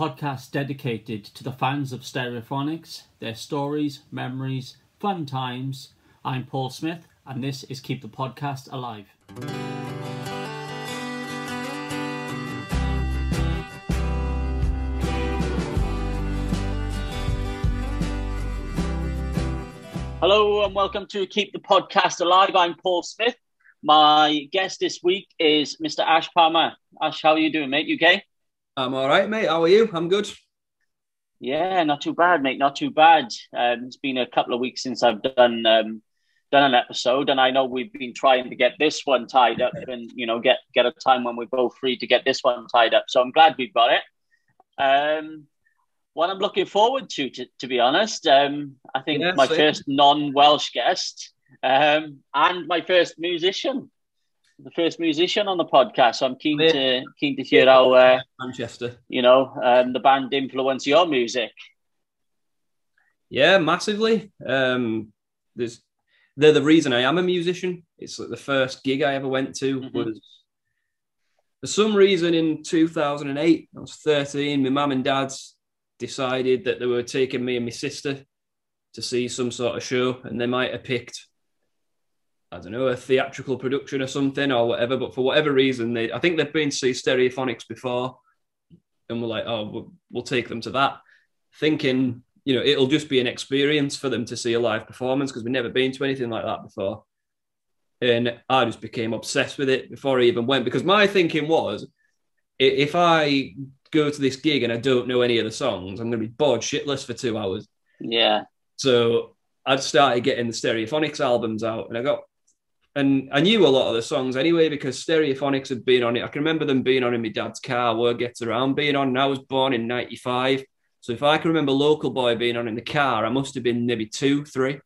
podcast dedicated to the fans of Stereophonics, their stories, memories, fun times. I'm Paul Smith, and this is Keep the Podcast Alive. Hello, and welcome to Keep the Podcast Alive. I'm Paul Smith. My guest this week is Mr. Ash Palmer. Ash, how are you doing, mate? You okay? I'm all right, mate. How are you? I'm good. Yeah, not too bad, mate. Not too bad. Um, it's been a couple of weeks since I've done um, done an episode, and I know we've been trying to get this one tied up, and you know, get get a time when we're both free to get this one tied up. So I'm glad we've got it. Um, what I'm looking forward to, to, to be honest. Um, I think yeah, my same. first non-Welsh guest um, and my first musician the first musician on the podcast. So I'm keen to keen to hear how uh, Manchester, you know, um, the band influence your music. Yeah, massively. Um, there's they're the reason I am a musician. It's like the first gig I ever went to mm-hmm. was for some reason in 2008. I was 13. My mum and dad's decided that they were taking me and my sister to see some sort of show, and they might have picked I don't know, a theatrical production or something or whatever. But for whatever reason, they I think they've been to see Stereophonics before, and we're like, oh, we'll, we'll take them to that, thinking you know it'll just be an experience for them to see a live performance because we've never been to anything like that before. And I just became obsessed with it before I even went because my thinking was, if I go to this gig and I don't know any of the songs, I'm going to be bored shitless for two hours. Yeah. So I started getting the Stereophonics albums out, and I got and I knew a lot of the songs anyway because Stereophonics had been on it. I can remember them being on in my dad's car, Word Gets Around being on, and I was born in 95. So if I can remember Local Boy being on in the car, I must have been maybe two, three.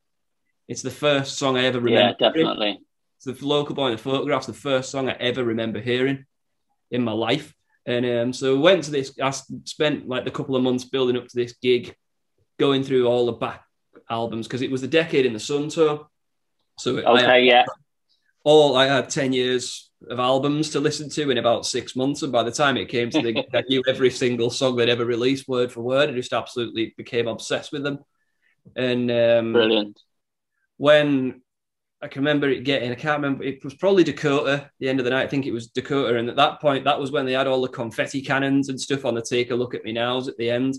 It's the first song I ever remember. Yeah, definitely. It's the Local Boy in the Photographs, the first song I ever remember hearing in my life. And um, so went to this, I spent like the couple of months building up to this gig, going through all the back albums because it was the Decade in the Sun tour. So okay, I, yeah all I had 10 years of albums to listen to in about six months. And by the time it came to the, I knew every single song they'd ever released word for word. I just absolutely became obsessed with them. And um, brilliant. When I can remember it getting, I can't remember, it was probably Dakota, the end of the night. I think it was Dakota. And at that point, that was when they had all the confetti cannons and stuff on the Take a Look at Me Nows at the end.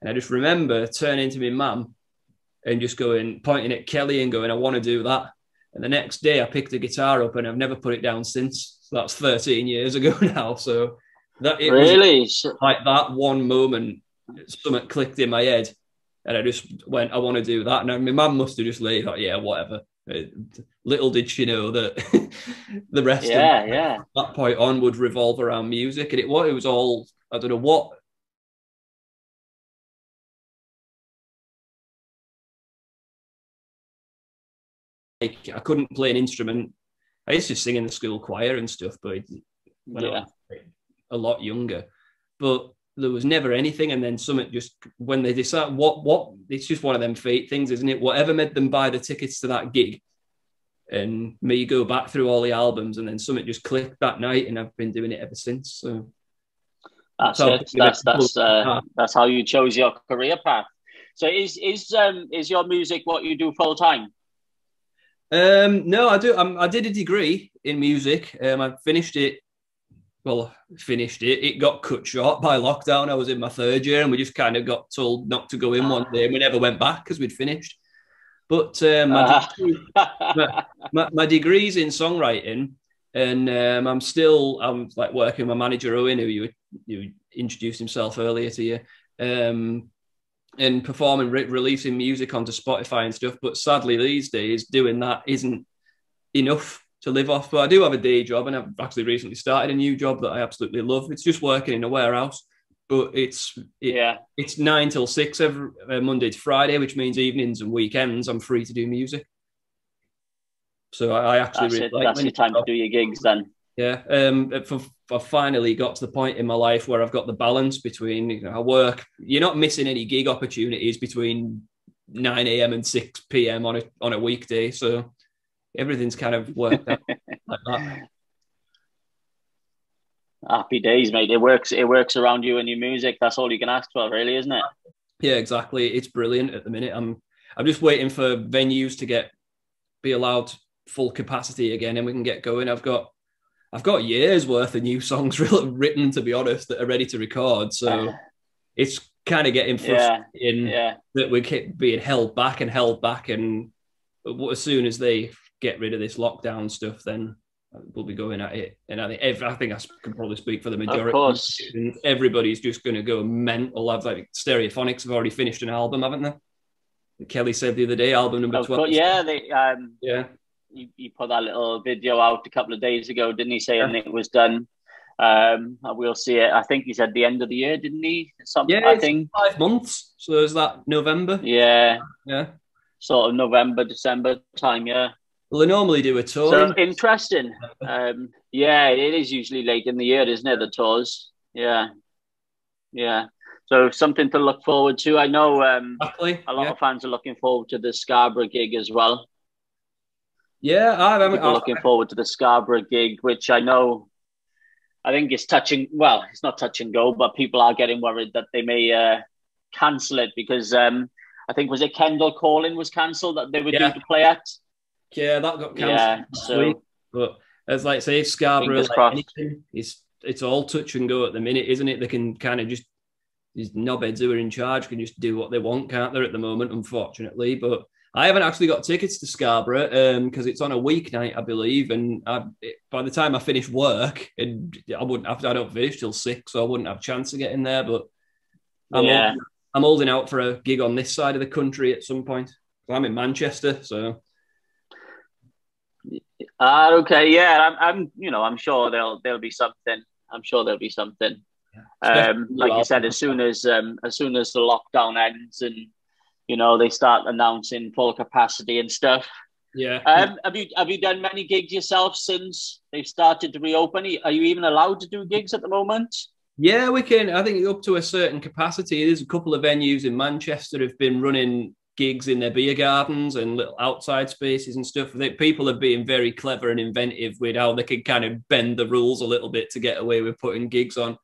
And I just remember turning to my mum and just going, pointing at Kelly and going, I want to do that. And the next day I picked the guitar up and I've never put it down since. So that's 13 years ago now. So that it really was like that one moment, something clicked in my head. And I just went, I want to do that. And my mum must have just laid like, yeah, whatever. Uh, little did she know that the rest yeah, of yeah. that point on would revolve around music. And it, what it was all, I don't know what like I couldn't play an instrument. I used to sing in the school choir and stuff, but when yeah. I was a lot younger. But there was never anything, and then something just when they decide what what it's just one of them fate things, isn't it? Whatever made them buy the tickets to that gig, and me go back through all the albums, and then something just clicked that night, and I've been doing it ever since. So that's so it. That's that's uh, that's how you chose your career path. So is is um is your music what you do full time? Um, no, I do. I'm, i did a degree in music. Um, I finished it. Well, finished it. It got cut short by lockdown. I was in my third year, and we just kind of got told not to go in one day, and we never went back because we'd finished. But um, my, degree, my, my, my, degree's in songwriting, and um, I'm still I'm like working with my manager Owen, who you you introduced himself earlier to you. Um, and performing, re- releasing music onto Spotify and stuff. But sadly, these days, doing that isn't enough to live off. But I do have a day job, and I've actually recently started a new job that I absolutely love. It's just working in a warehouse, but it's it, yeah, it's nine till six every uh, Monday to Friday, which means evenings and weekends I'm free to do music. So I, I actually that's really it. like that's your time to do your gigs then. Yeah, um, for, I've finally got to the point in my life where I've got the balance between you know, I work. You're not missing any gig opportunities between 9 a.m. and 6 p.m. on a on a weekday, so everything's kind of worked out like that. Happy days, mate. It works. It works around you and your music. That's all you can ask for, really, isn't it? Yeah, exactly. It's brilliant at the minute. I'm I'm just waiting for venues to get be allowed full capacity again, and we can get going. I've got I've got years worth of new songs written, to be honest, that are ready to record. So it's kind of getting frustrating yeah. yeah. that we keep being held back and held back, and as soon as they get rid of this lockdown stuff, then we'll be going at it. And I think I think I can probably speak for the majority. Of course, everybody's just going to go mental. I've like Stereophonics have already finished an album, haven't they? Kelly said the other day, album number twelve. yeah, they um, yeah. He, he, put that little video out a couple of days ago, didn't he? Saying yeah. it was done. Um, we'll see it. I think he said the end of the year, didn't he? Something. Yeah, I think five months. So is that November? Yeah, yeah. Sort of November, December time. Yeah. Well, they normally do a tour. So interesting. Um, yeah, it is usually late in the year, isn't it? The tours. Yeah, yeah. So something to look forward to. I know um, a lot yeah. of fans are looking forward to the Scarborough gig as well. Yeah, I'm, I'm looking forward to the Scarborough gig, which I know. I think it's touching. Well, it's not touch and go, but people are getting worried that they may uh, cancel it because um, I think was it Kendal Calling was cancelled that they were yeah. due to play at. Yeah, that got cancelled. Yeah, so week. but as like say if Scarborough, like anything, it's it's all touch and go at the minute, isn't it? They can kind of just these knobheads who are in charge can just do what they want, can't they? At the moment, unfortunately, but I haven't actually got tickets to Scarborough because um, it's on a weeknight, I believe, and I, by the time I finish work, and I wouldn't have, I don't finish till six, so I wouldn't have a chance to get in there. But I'm yeah. Holding, I'm holding out for a gig on this side of the country at some point. I'm in Manchester, so uh, okay, yeah, I'm, I'm, you know, I'm sure there'll there'll be something. I'm sure there'll be something. Um, like you said, as soon as um, as soon as the lockdown ends and you know they start announcing full capacity and stuff. Yeah. Um, have you have you done many gigs yourself since they've started to reopen? Are you even allowed to do gigs at the moment? Yeah, we can. I think up to a certain capacity. There's a couple of venues in Manchester have been running gigs in their beer gardens and little outside spaces and stuff. I think people are being very clever and inventive with how they can kind of bend the rules a little bit to get away with putting gigs on.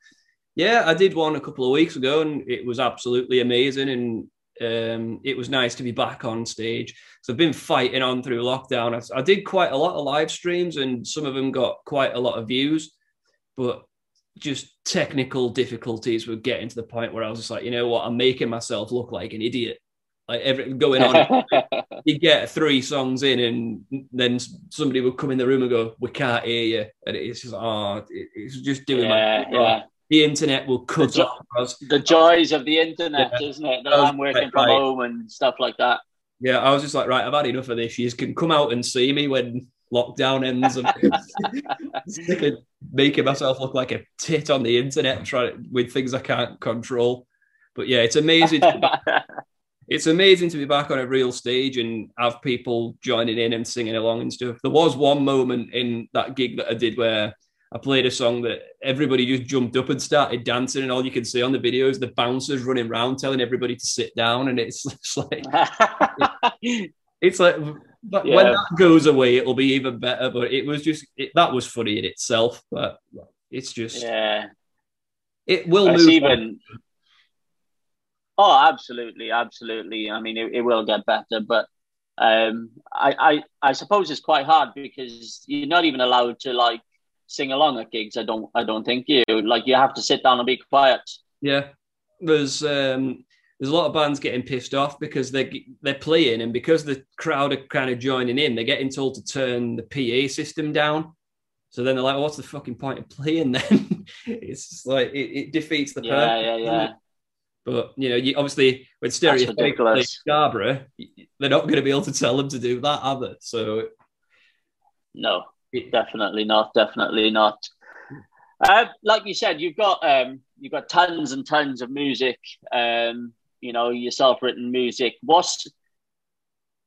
Yeah, I did one a couple of weeks ago and it was absolutely amazing and um, it was nice to be back on stage. So I've been fighting on through lockdown. I, I did quite a lot of live streams and some of them got quite a lot of views, but just technical difficulties were getting to the point where I was just like, you know what, I'm making myself look like an idiot like every going on. you get three songs in, and then somebody would come in the room and go, "We can't hear you," and it's just oh, it's just doing yeah, my, yeah. The internet will cut the, off us. The joys of the internet, yeah. isn't it? That I'm working from right. home and stuff like that. Yeah, I was just like, right, I've had enough of this. You can come out and see me when lockdown ends. And making myself look like a tit on the internet, trying with things I can't control. But yeah, it's amazing it's amazing to be back on a real stage and have people joining in and singing along and stuff. There was one moment in that gig that I did where I played a song that everybody just jumped up and started dancing, and all you can see on the video is the bouncers running around telling everybody to sit down, and it's, it's like it's like but yeah. when that goes away, it'll be even better. But it was just it, that was funny in itself, but it's just yeah, it will move. Even on. Oh, absolutely, absolutely. I mean, it, it will get better, but um, I, I, I suppose it's quite hard because you're not even allowed to like sing along at gigs. I don't, I don't think you like you have to sit down and be quiet. Yeah, there's um, there's a lot of bands getting pissed off because they they're playing and because the crowd are kind of joining in, they're getting told to turn the PA system down. So then they're like, "What's the fucking point of playing then?" it's like it, it defeats the yeah, purpose. Yeah, yeah, yeah. but you know, you, obviously with Stereophonics Scarborough, they're not going to be able to tell them to do that, are they? So no, definitely not. Definitely not. Uh, like you said, you've got um, you've got tons and tons of music. Um, you know, yourself written music. What's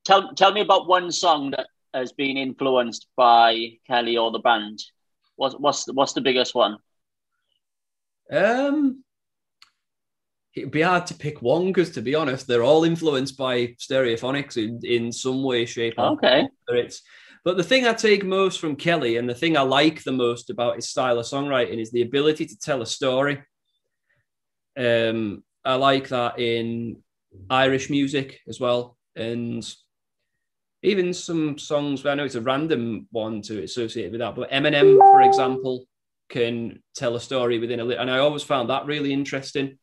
tell tell me about one song that has been influenced by Kelly or the band. What's what's the, what's the biggest one? Um, it'd be hard to pick one because, to be honest, they're all influenced by stereophonics in, in some way, shape, or okay. It's But the thing I take most from Kelly and the thing I like the most about his style of songwriting is the ability to tell a story. Um, I like that in Irish music as well. And even some songs, I know it's a random one to associate with that, but Eminem, for example, can tell a story within a little, and I always found that really interesting.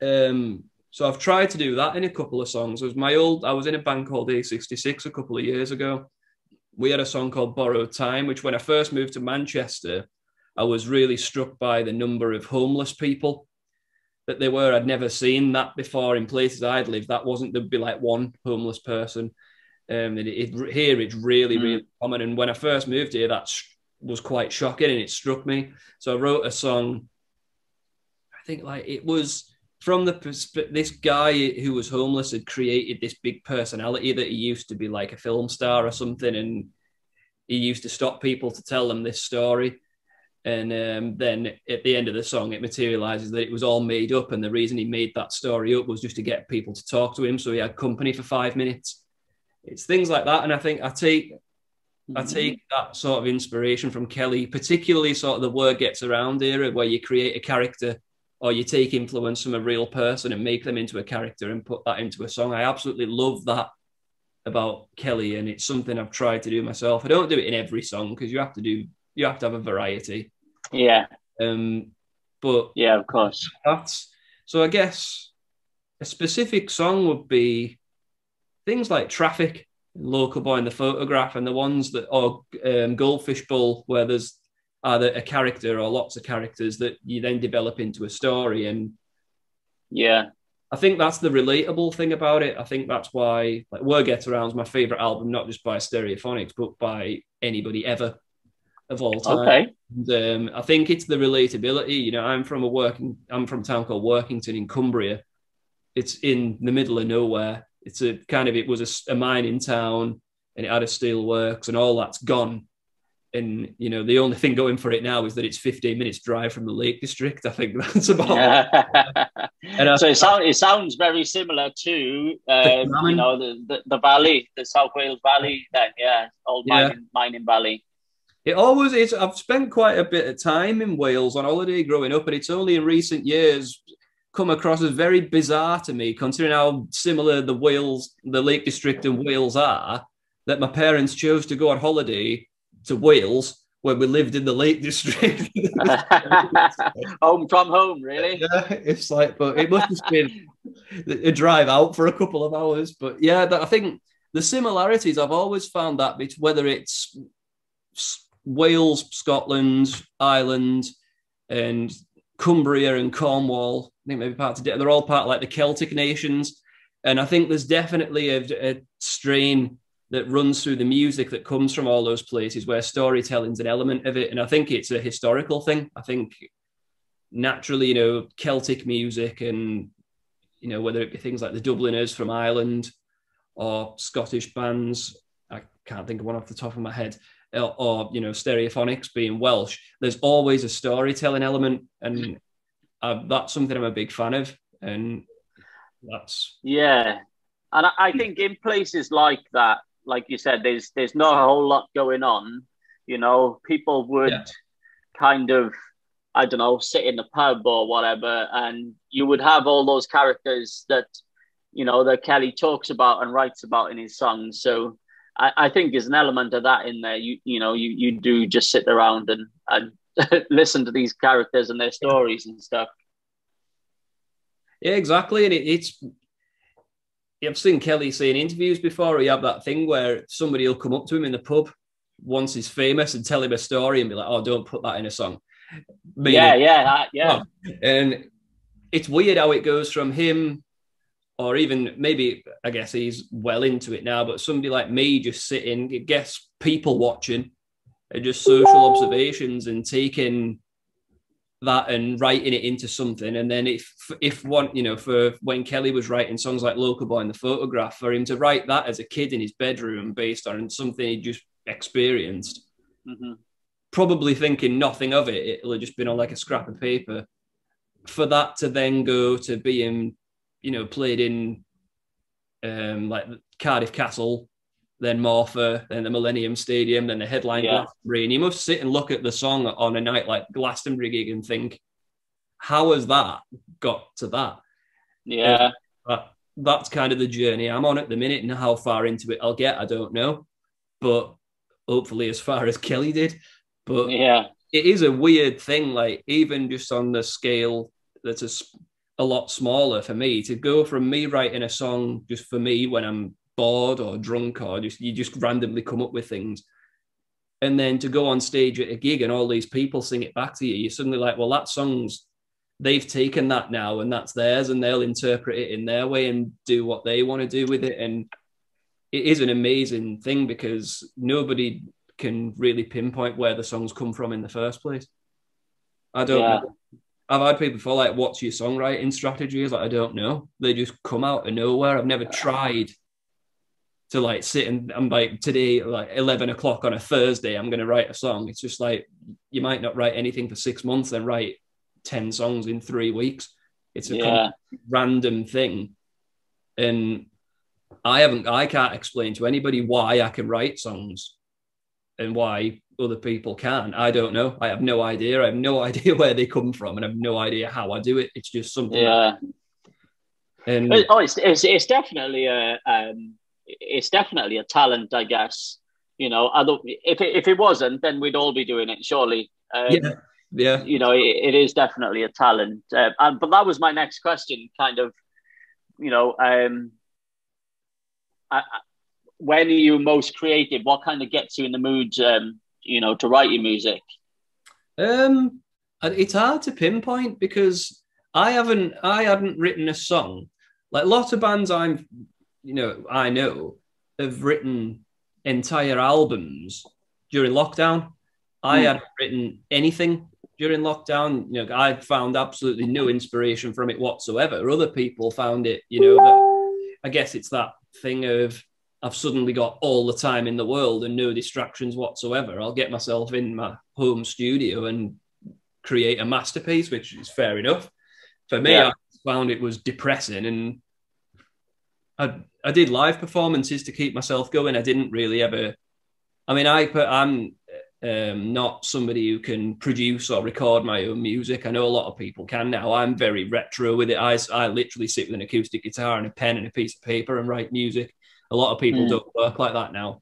Um, so I've tried to do that in a couple of songs. It was my old, I was in a band called A66 a couple of years ago. We had a song called Borrowed Time, which when I first moved to Manchester, I was really struck by the number of homeless people that there were. I'd never seen that before in places I'd lived. That wasn't, there'd be like one homeless person. Um, it, it, here it's really, mm. really common. And when I first moved here, that was quite shocking and it struck me. So I wrote a song. I think like it was from the perspective, this guy who was homeless had created this big personality that he used to be like a film star or something, and he used to stop people to tell them this story. And um, then at the end of the song, it materializes that it was all made up, and the reason he made that story up was just to get people to talk to him, so he had company for five minutes. It's things like that, and I think I take I mm-hmm. take that sort of inspiration from Kelly, particularly sort of the word gets around era where you create a character or you take influence from a real person and make them into a character and put that into a song. I absolutely love that about Kelly, and it's something I've tried to do myself. I don't do it in every song because you have to do you have to have a variety. Yeah. Um, but yeah, of course. That's so. I guess a specific song would be things like Traffic, Local Boy in the Photograph, and the ones that are um, Goldfish Bowl, where there's either a character or lots of characters that you then develop into a story. And yeah, I think that's the relatable thing about it. I think that's why like Word Gets Around is my favorite album, not just by Stereophonics, but by anybody ever of all time. Okay. And, um, I think it's the relatability. You know, I'm from a working, I'm from a town called Workington in Cumbria. It's in the middle of nowhere. It's a kind of, it was a, a mining town and it had a steel works and all that's gone and you know the only thing going for it now is that it's 15 minutes drive from the Lake District. I think that's about. and I, so it, sound, it sounds very similar to um, you know the, the, the valley, the South Wales Valley. Then yeah, old yeah. mining, mining valley. It always is. I've spent quite a bit of time in Wales on holiday growing up, and it's only in recent years come across as very bizarre to me, considering how similar the Wales, the Lake District and Wales are, that my parents chose to go on holiday to Wales when we lived in the Lake District. home from home, really? Yeah, it's like, but it must have been a drive out for a couple of hours. But yeah, I think the similarities I've always found that whether it's Wales, Scotland, Ireland, and Cumbria and Cornwall, I think maybe part of it, they're all part of like the Celtic nations. And I think there's definitely a, a strain that runs through the music that comes from all those places where storytelling's an element of it. And I think it's a historical thing. I think naturally, you know, Celtic music and, you know, whether it be things like the Dubliners from Ireland or Scottish bands, I can't think of one off the top of my head, or, or you know, stereophonics being Welsh, there's always a storytelling element. And I, that's something I'm a big fan of. And that's. Yeah. And I think in places like that, like you said, there's there's not a whole lot going on. You know, people would yeah. kind of, I don't know, sit in the pub or whatever, and you would have all those characters that, you know, that Kelly talks about and writes about in his songs. So I, I think there's an element of that in there. You you know, you you do just sit around and and listen to these characters and their stories and stuff. Yeah, exactly, and it, it's I've seen Kelly say in interviews before, he have that thing where somebody will come up to him in the pub once he's famous and tell him a story and be like, "Oh, don't put that in a song." Meaning, yeah, yeah, that, yeah. Oh. And it's weird how it goes from him, or even maybe I guess he's well into it now, but somebody like me just sitting, I guess people watching, and just social observations and taking that and writing it into something. And then if if one, you know, for when Kelly was writing songs like Local Boy in the Photograph, for him to write that as a kid in his bedroom based on something he just experienced, mm-hmm. probably thinking nothing of it, it'll have just been on like a scrap of paper. For that to then go to being, you know, played in um like Cardiff Castle, then Morfa, then the Millennium Stadium, then the headline Yeah. Glastonbury. And you must sit and look at the song on a night like Glastonbury gig and think, how has that got to that? Yeah. Uh, that, that's kind of the journey I'm on at the minute, and how far into it I'll get, I don't know. But hopefully, as far as Kelly did. But Yeah. it is a weird thing, like even just on the scale that's a lot smaller for me to go from me writing a song just for me when I'm bored or drunk or just you just randomly come up with things. And then to go on stage at a gig and all these people sing it back to you, you're suddenly like, well, that song's they've taken that now and that's theirs and they'll interpret it in their way and do what they want to do with it. And it is an amazing thing because nobody can really pinpoint where the songs come from in the first place. I don't Yeah. know. I've had people before like, what's your songwriting strategy? Is like, I don't know. They just come out of nowhere. I've never tried to like sit and I'm like today, like 11 o'clock on a Thursday, I'm going to write a song. It's just like, you might not write anything for six months, then write 10 songs in three weeks. It's a Yeah. random thing. And I haven't, I can't explain to anybody why I can write songs and why other people can. I don't know. I have no idea. I have no idea where they come from and I have no idea how I do it. It's just something. Yeah. And Oh, it's, it's, it's definitely a, um, it's definitely a talent, I guess. You know, I don't, if it, if it wasn't, then we'd all be doing it, surely. Um, yeah, yeah. you know, it, it is definitely a talent. Uh, and, but that was my next question, kind of, you know, um, I, I, when are you most creative? What kind of gets you in the mood, um, you know, to write your music? Um, it's hard to pinpoint because I haven't I haven't written a song. Like a lot of bands I'm, you know, I know have written entire albums during lockdown. I Hmm. hadn't written anything during lockdown. You know, I found absolutely no inspiration from it whatsoever. Other people found it, you know, that I guess it's that thing of I've suddenly got all the time in the world and no distractions whatsoever. I'll get myself in my home studio and create a masterpiece, which is fair enough. For me, Yeah. I found it was depressing and I I did live performances to keep myself going. I didn't really ever I mean I put I'm um, not somebody who can produce or record my own music. I know a lot of people can now. I'm very retro with it. I, I literally sit with an acoustic guitar and a pen and a piece of paper and write music. A lot of people Mm. don't work like that now.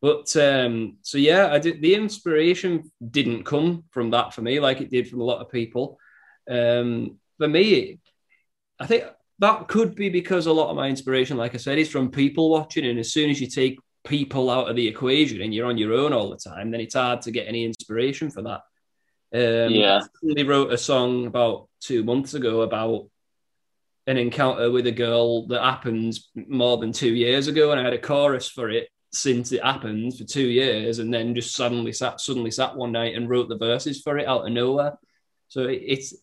But um, so yeah, I did. The inspiration didn't come from that for me, like it did from a lot of people. Um, for me, I think that could be because a lot of my inspiration, like I said, is from people watching. And as soon as you take people out of the equation and you're on your own all the time, then it's hard to get any inspiration for that. Um, Yeah. I recently wrote a song about two months ago about an encounter with a girl that happened more than two years ago, and I had a chorus for it since it happened for two years, and then just suddenly sat suddenly sat one night and wrote the verses for it out of nowhere. So it, it's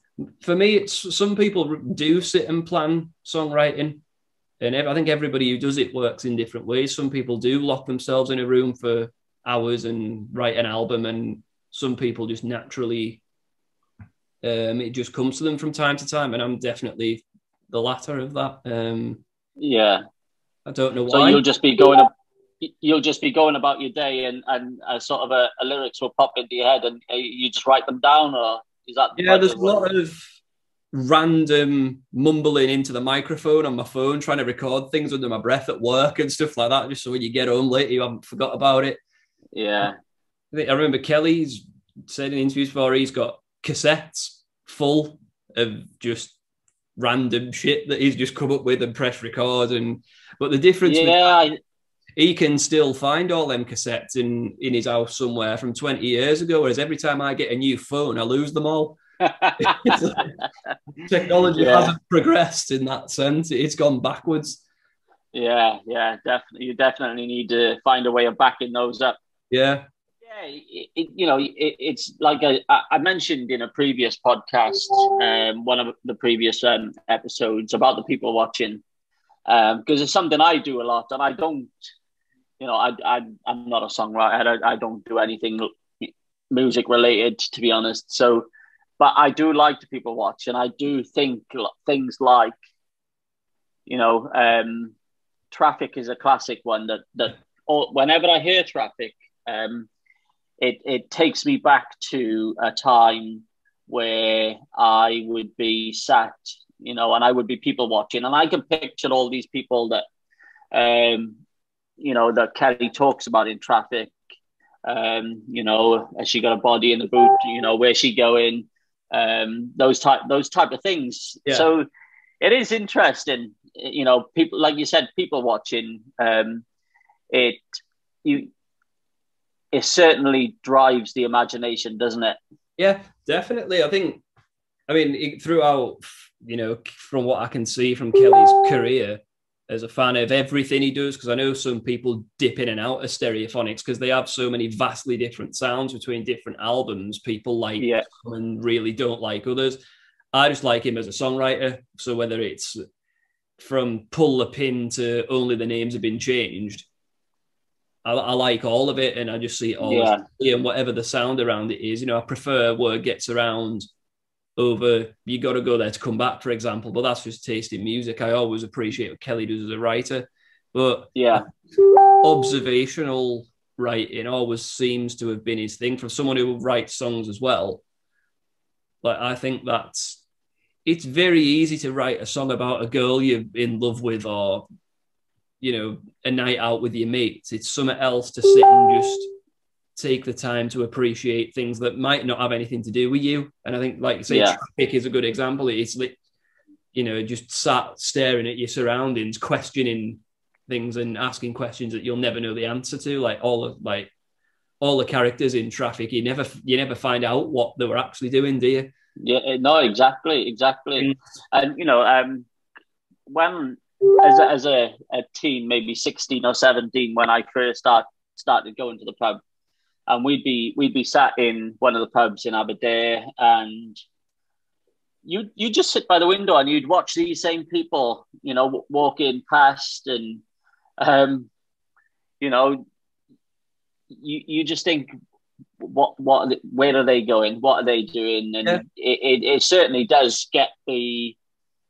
for me, it's some people do sit and plan songwriting, and I think everybody who does it works in different ways. Some people do lock themselves in a room for hours and write an album, and some people just naturally um, it just comes to them from time to time, and I'm definitely the latter of that. Um, Yeah. I don't know So why. you'll just be going, ab- you'll just be going about your day, and and uh, sort of a, a lyrics will pop into your head, and uh, you just write them down, or is that? yeah, like there's a lot of random mumbling into the microphone on my phone, trying to record things under my breath at work and stuff like that, just so when you get home later, you haven't forgot about it. Yeah. I, think, I remember Kelly's said in interviews before he's got cassettes full of just random shit that he's just come up with and press record and but the difference with Yeah. I, he can still find all them cassettes in in his house somewhere from 20 years ago whereas every time i get a new phone i lose them all technology Yeah. hasn't progressed in that sense it's gone backwards yeah. Yeah. Definitely. You definitely need to find a way of backing those up. yeah Yeah, it, it, you know, it, it's like I, I mentioned in a previous podcast, um, one of the previous um, episodes about the people watching, because it's something I do a lot, and I don't, you know, I, I I'm not a songwriter. I, I don't do anything music related, to be honest. So, but I do like the people watch, and I do think things like, you know, um, traffic is a classic one that that whenever I hear traffic, um, it it takes me back to a time where I would be sat, you know, and I would be people watching, and I can picture all these people that, um, you know, that Kelly talks about in traffic. Um, you know, has she got a body in the boot? You know, where's she going? Um, those type those type of things. Yeah. So it is interesting. You know, people like you said, people watching. Um, it you it certainly drives the imagination, doesn't it? Yeah, definitely. I think, I mean, throughout, you know, from what I can see from Kelly's career as a fan of everything he does, because I know some people dip in and out of stereophonics because they have so many vastly different sounds between different albums. People like yeah. and really don't like others. I just like him as a songwriter. So whether it's from pull the pin to only the names have been changed, I, I, like all of it, and I just see it all yeah. and whatever the sound around it is. You know, I prefer word gets around over you got to go there to come back, for example. But that's just tasting music. I always appreciate what Kelly does as a writer, but yeah, observational writing always seems to have been his thing. From someone who writes songs as well, like I think that's it's very easy to write a song about a girl you're in love with or you know, a night out with your mates. It's something else to sit and just take the time to appreciate things that might not have anything to do with you. And I think, like, say, yeah. traffic is a good example. It's like, you know, just sat staring at your surroundings, questioning things and asking questions that you'll never know the answer to. Like all of like all the characters in traffic, you never you never find out what they were actually doing, do you? Yeah, no, exactly, exactly. Mm. And you know, um, when as a, as a, a teen, maybe 16 or 17, when I first start, started going to the pub. And we'd be we'd be sat in one of the pubs in Aberdare, and you you just sit by the window and you'd watch these same people, you know, walking past, and um, you know, you you just think, what what where are they going? What are they doing? And yeah. it, it, it certainly does get the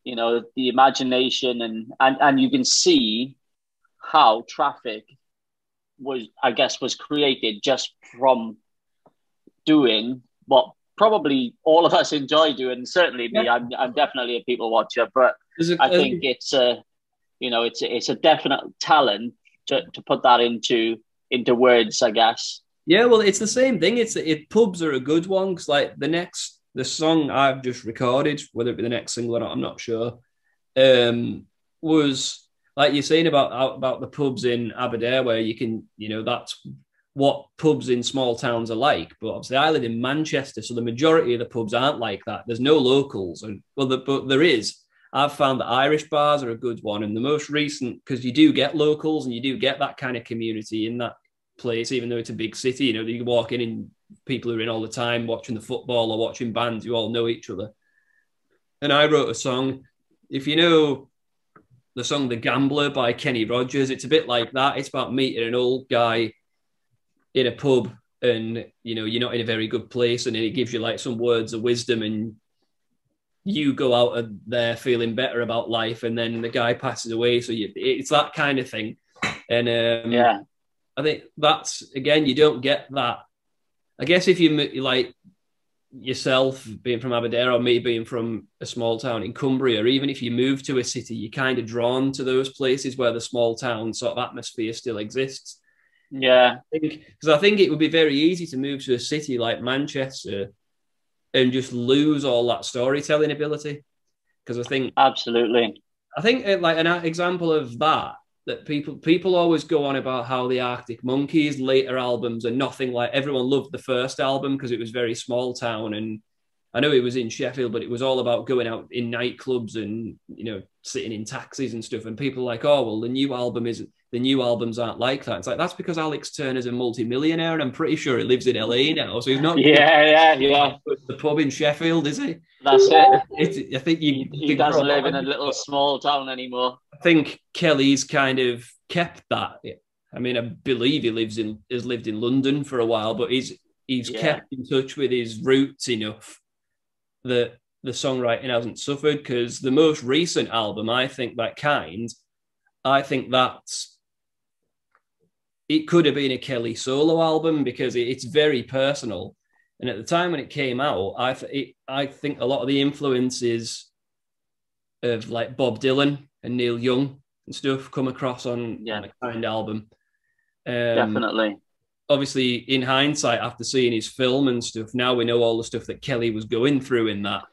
you know the imagination and and and you can see how traffic was i guess was created just from doing what probably all of us enjoy doing. Certainly me i'm, I'm definitely a people watcher but it, i think it's a you know it's a, it's a definite talent to, to put that into into words i guess. Yeah well it's the same thing. It's it pubs are a good one because like the next the song I've just recorded, whether it be the next single or not, I'm not sure, um, was like you're saying about about the pubs in Aberdare, where you can, you know, that's what pubs in small towns are like. But obviously, I live in Manchester, so the majority of the pubs aren't like that. There's no locals, and well, the, but there is. I've found that Irish bars are a good one, and the most recent because you do get locals and you do get that kind of community in that place, even though it's a big city. You know, you walk in and people are in all the time watching the football or watching bands you all know each other. And I wrote a song. If you know the song The Gambler by Kenny Rogers, it's a bit like that. It's about meeting an old guy in a pub and you know you're not in a very good place and it gives you like some words of wisdom and you go out of there feeling better about life and then the guy passes away. So you, it's that kind of thing. And um, yeah. I think that's again you don't get that. I guess if you like yourself being from Aberdare or me being from a small town in Cumbria, or even if you move to a city, you're kind of drawn to those places where the small town sort of atmosphere still exists. Yeah, because I, I, think it would be very easy to move to a city like Manchester and just lose all that storytelling ability. Because I think absolutely, I think uh, like an example of that that people people always go on about how the Arctic Monkeys later albums are nothing like everyone loved the first album because it was very small town and I know it was in Sheffield, but it was all about going out in nightclubs and you know sitting in taxis and stuff. And people like, oh well, the new album is the new albums aren't like that. It's like that's because Alex Turner's a multi-millionaire, and I'm pretty sure he lives in LA now, so he's not. Yeah, yeah, yeah. The pub in Sheffield, is he? That's it. It's, I think you. He, he doesn't live in a little small town anymore. I think Kelly's kind of kept that. I mean, I believe he lives in has lived in London for a while, but he's he's yeah. kept in touch with his roots enough that the songwriting hasn't suffered. Because the most recent album, I think that kind, I think that's it could have been a Kelly solo album because it, it's very personal. And at the time when it came out, I it, I think a lot of the influences of like Bob Dylan and Neil Young and stuff come across on, Yeah. on a kind album. Um, Definitely. Obviously, in hindsight, after seeing his film and stuff, now we know all the stuff that Kelly was going through in that.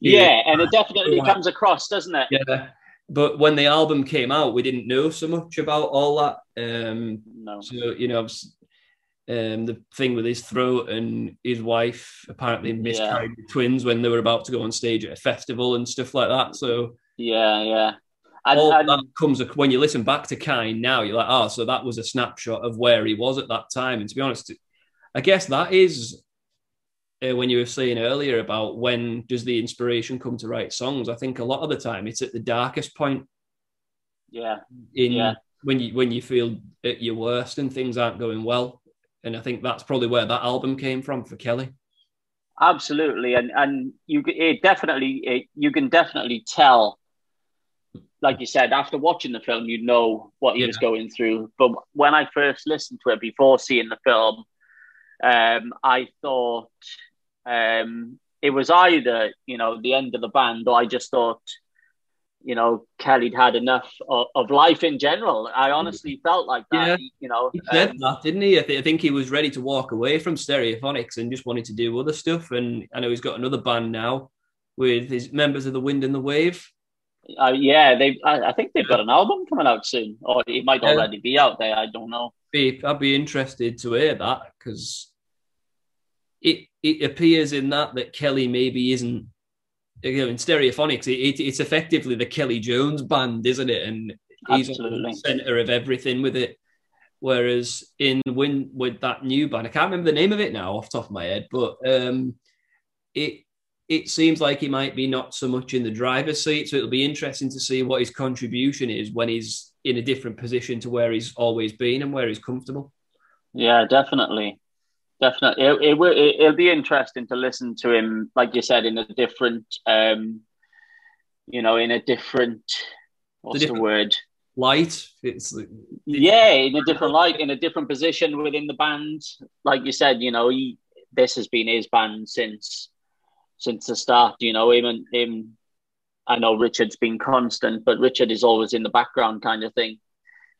Yeah, and it definitely Yeah. comes across, doesn't it? Yeah. But when the album came out, we didn't know so much about all that. Um, No. so you know, um, the thing with his throat and his wife apparently miscarried with twins when they were about to go on stage at a festival and stuff like that. So Yeah, yeah. And, all and that comes when you listen back to Kind now. You're like, oh, so that was a snapshot of where he was at that time. And to be honest, I guess that is uh, when you were saying earlier about when does the inspiration come to write songs. I think a lot of the time it's at the darkest point yeah, in Yeah. when you when you feel at your worst and things aren't going well. And I think that's probably where that album came from for Kelly. absolutely. And and you it definitely it, you can definitely tell. Like you said, after watching the film, you know what he Yeah. was going through. But when I first listened to it before seeing the film, um, I thought um, it was either you know the end of the band, or I just thought you know Kelly'd had enough of, of life in general. I honestly felt like that. You know, He said um, that, didn't he? I, th- I think he was ready to walk away from Stereophonics and just wanted to do other stuff. And I know he's got another band now with his members of the Wind and the Wave. Uh, yeah, they. I, I think they've got an album coming out soon, or it might already be out there. I don't know. I'd be interested to hear that because it it appears in that that Kelly maybe isn't. You know, in Stereophonics, it, it, it's effectively the Kelly Jones band, isn't it? And he's Absolutely. the center of everything with it. Whereas in Win with that new band, I can't remember the name of it now off the top of my head, but um, it it seems like he might be not so much in the driver's seat. So it'll be interesting to see what his contribution is when he's in a different position to where he's always been and where he's comfortable. Yeah, definitely, definitely. It, it will. It, it'll be interesting to listen to him, like you said, in a different, um, you know, in a different. What's the, different- word? Light, it's Yeah, in a different light, in a different position within the band. Like you said, you know, he, this has been his band since since the start. You know, him and him. I know Richard's been constant, but Richard is always in the background, kind of thing.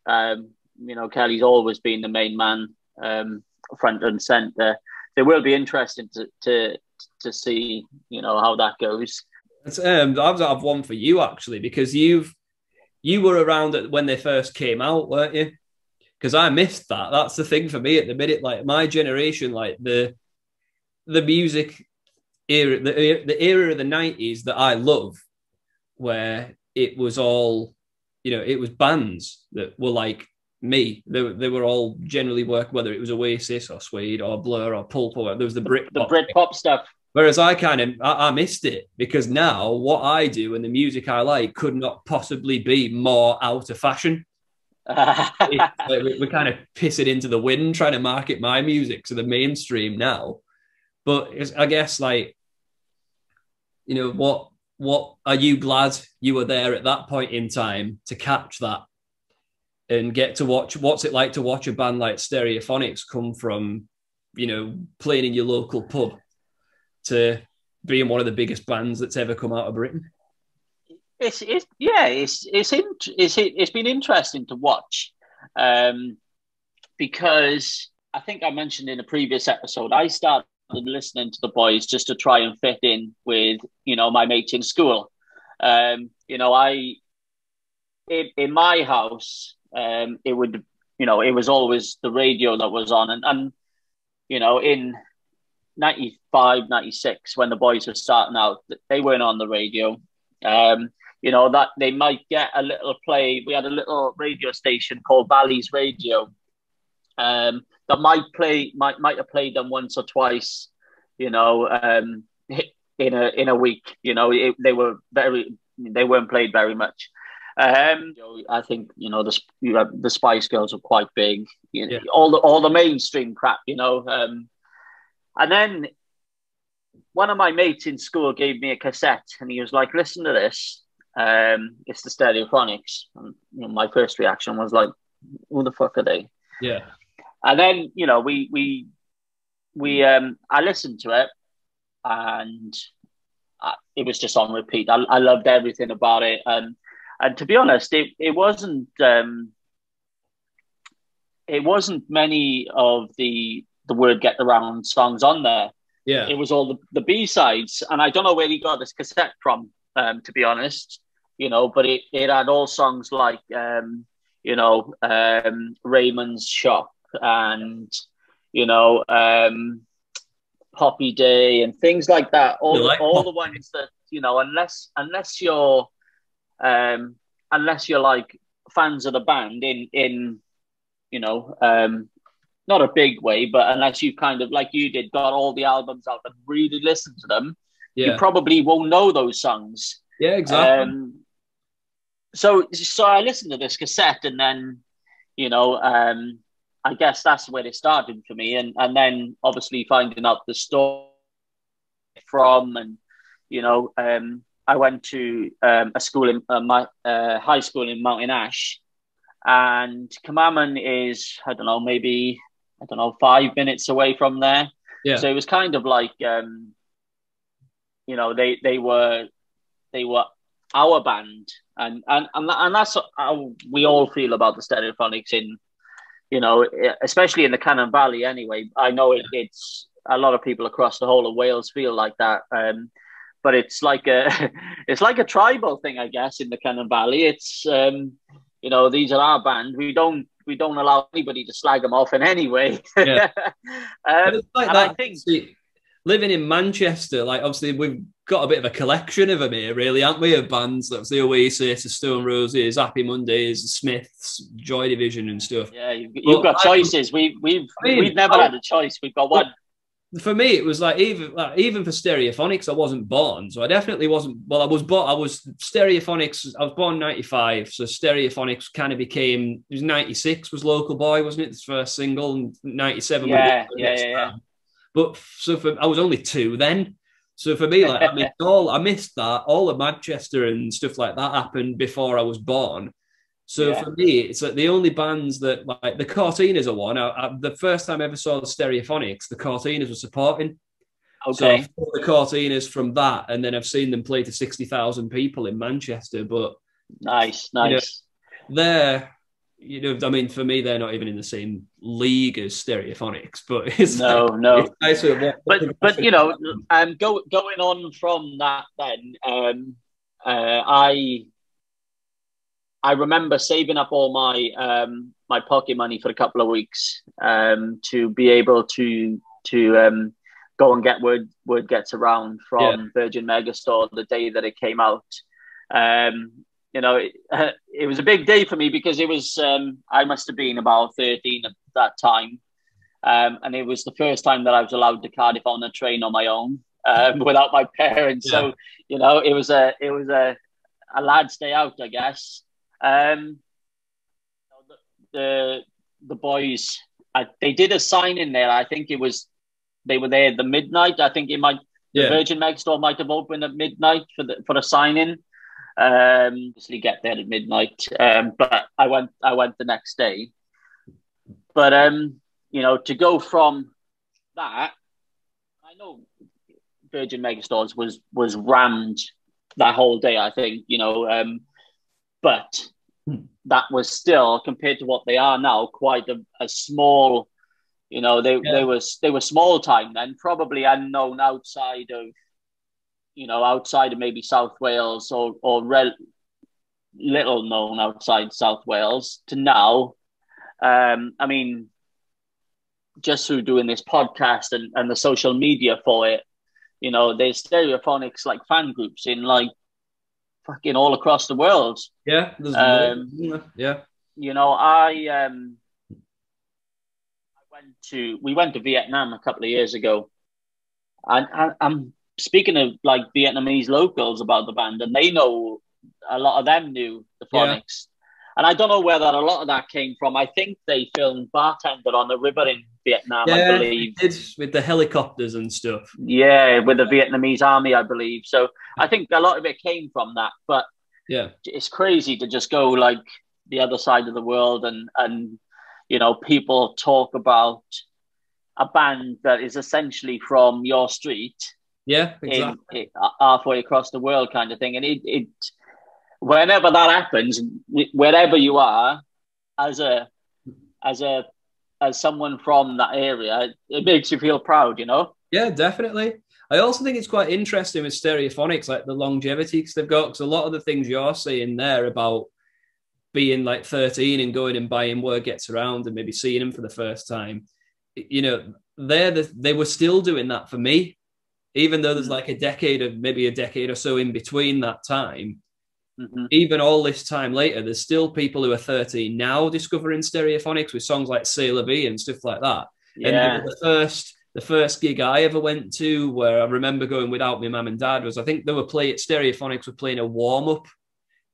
Um, you know, Kelly's always been the main man, um, front and center. It will be interesting to to to see, you know, how that goes. Um, I've I've one for you actually because you've you were around when they first came out, weren't you? Because I missed that. That's the thing for me at the minute. Like my generation, like the the music era, the the era of the nineties that I love, where it was all, you know, it was bands that were like me. They, were- they were all generally work, whether it was Oasis or Suede or Blur or Pulp or there was the Brit The Britpop stuff. Whereas I kind of I, I missed it because now what I do and the music I like could not possibly be more out of fashion. It- we- we're kind of pissing into the wind trying to market my music to the mainstream now. But I guess like you know what what are you glad you were there at that point in time to catch that and get to watch what's it like to watch a band like Stereophonics come from you know playing in your local pub to being one of the biggest bands that's ever come out of Britain. it's it's yeah it's it's it's it's been interesting to watch um because I think I mentioned in a previous episode I started listening to the boys just to try and fit in with you know my mates in school um you know I in, in my house um it would you know it was always the radio that was on. And and you know in 95 96 when the boys were starting out they weren't on the radio. Um you know that they might get a little play. We had a little radio station called Valleys Radio um that might play might might have played them once or twice you know um in a in a week. You know it, they were very they weren't played very much um I think you know the the Spice Girls are quite big you know, Yeah. all the all the mainstream crap you know um and then one of my mates in school gave me a cassette and he was like, listen to this. Um, it's the Stereophonics. And you know, my first reaction was like, who the fuck are they? Yeah. And then you know we we we um I listened to it, and I, it was just on repeat. I, I loved everything about it, and and to be honest, it it wasn't um it wasn't many of the the word get around songs on there. Yeah. It was all the, the B sides, and I don't know where he got this cassette from. Um, to be honest, you know, but it, it had all songs like um, you know, um, Raymond's Shop and you know, um, Poppy Day and things like that. All like all the ones that you know, unless unless you're um, unless you're like fans of the band in in you know um, not a big way, but unless you kind of like you did got all the albums out and really listened to them, Yeah. you probably won't know those songs. yeah, exactly. Um, so, so I listened to this cassette, and then, you know, um, I guess that's where it started for me, and and then obviously finding out the story from, and you know, um, I went to um, a school in uh, my uh, high school in Mountain Ash, and Cwmaman is I don't know maybe I don't know five minutes away from there. yeah. So it was kind of like, um, you know, they they were they were our band, and and and, and that's how we all feel about the Stereophonics in, you know, especially in the Cynon Valley. Anyway, I know it, it's a lot of people across the whole of Wales feel like that. Um, but it's like a it's like a tribal thing, I guess, in the Cynon Valley. It's um, you know, these are our band. We don't we don't allow anybody to slag them off in any way. Yeah. um, like and that. I think See, living in Manchester, like obviously we've got a bit of a collection of them here, really, aren't we? Of bands, that's the Oasis, the Stone Roses, Happy Mondays, the Smiths, Joy Division, and stuff. Yeah, you've, you've got I- choices. We, we've I mean, we've never I- had a choice. We've got one. For me, it was like even like, even for Stereophonics, I wasn't born, so I definitely wasn't. Well, I was born. I was Stereophonics. I was born '95, so Stereophonics kind of became. It was '96 was Local Boy, wasn't it? The first single, and '97. Yeah, yeah, yeah, yeah. But so for I was only two then. So for me, like I missed all I missed that all of Manchester and stuff like that happened before I was born. So Yeah. for me, it's like the only bands that like the Courteeners are one. I, I, the first time I ever saw the Stereophonics, the Courteeners were supporting. So Okay. I've the Courteeners from that, and then I've seen them play to sixty thousand people in Manchester. But nice, know, nice. they're, you know, I mean, for me, they're not even in the same league as Stereophonics. But it's No, like, no. it's nice But but you know, um, go, going on from that, then um, uh, I I remember saving up all my um, my pocket money for a couple of weeks um, to be able to to um, go and get word word gets around from Virgin Megastore the day that it came out. Um, you know, it, it was a big day for me because it was um, I must have been about thirteen at that time. Um, and it was the first time that I was allowed to Cardiff on a train on my own um, without my parents. So you know, it was a it was a a lad's day out, I guess. Um, the, the the boys, I, they did a sign in there. I think it was they were there at the midnight. I think it might the Virgin Megastore might have opened at midnight for the for a sign in. Um, obviously get there at midnight. Um, but I went I went the next day. But um, you know, to go from that, I know Virgin Megastores was was rammed that whole day. I think you know, um, but. That was still compared to what they are now quite a, a small. You know, they Yeah. they was they were small time then, probably unknown outside of, you know, outside of maybe South Wales or or rel- little known outside South Wales to now. Um, I mean, just through doing this podcast and, and the social media for it, you know, there's stereophonics like fan groups in like fucking all across the world. yeah, there's Um, yeah, You know, I um I went to we went to Vietnam a couple of years ago. And I, I'm speaking of like Vietnamese locals about the band, and they know a lot of them knew the phonics. And I don't know where that a lot of that came from. I think they filmed Bartender on the river in Vietnam, I yeah, believe. it's with the helicopters and stuff. Yeah, with the Vietnamese army, I believe. So I think a lot of it came from that. But Yeah, it's crazy to just go like the other side of the world and and you know, people talk about a band that is essentially from your street. Yeah, exactly. In, in, halfway across the world, kind of thing. And it, it, whenever that happens, wherever you are, as a, as a, as someone from that area, it makes you feel proud, you know. Yeah, definitely. I also think it's quite interesting with stereophonics, like the longevity because they've got because a lot of the things you're saying there about being like 13 and going and buying word gets around and maybe seeing them for the first time you know they're the, they were still doing that for me even though there's mm. like a decade of maybe a decade or so in between that time mm-hmm. even all this time later there's still people who are 13 now discovering stereophonics with songs like C'est La Vie and stuff like that yeah. and the first the first gig I ever went to where I remember going without my mum and dad was I think they were playing Stereophonics were playing a warm up